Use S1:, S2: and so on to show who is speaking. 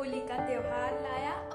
S1: होली का त्यौहार लाया।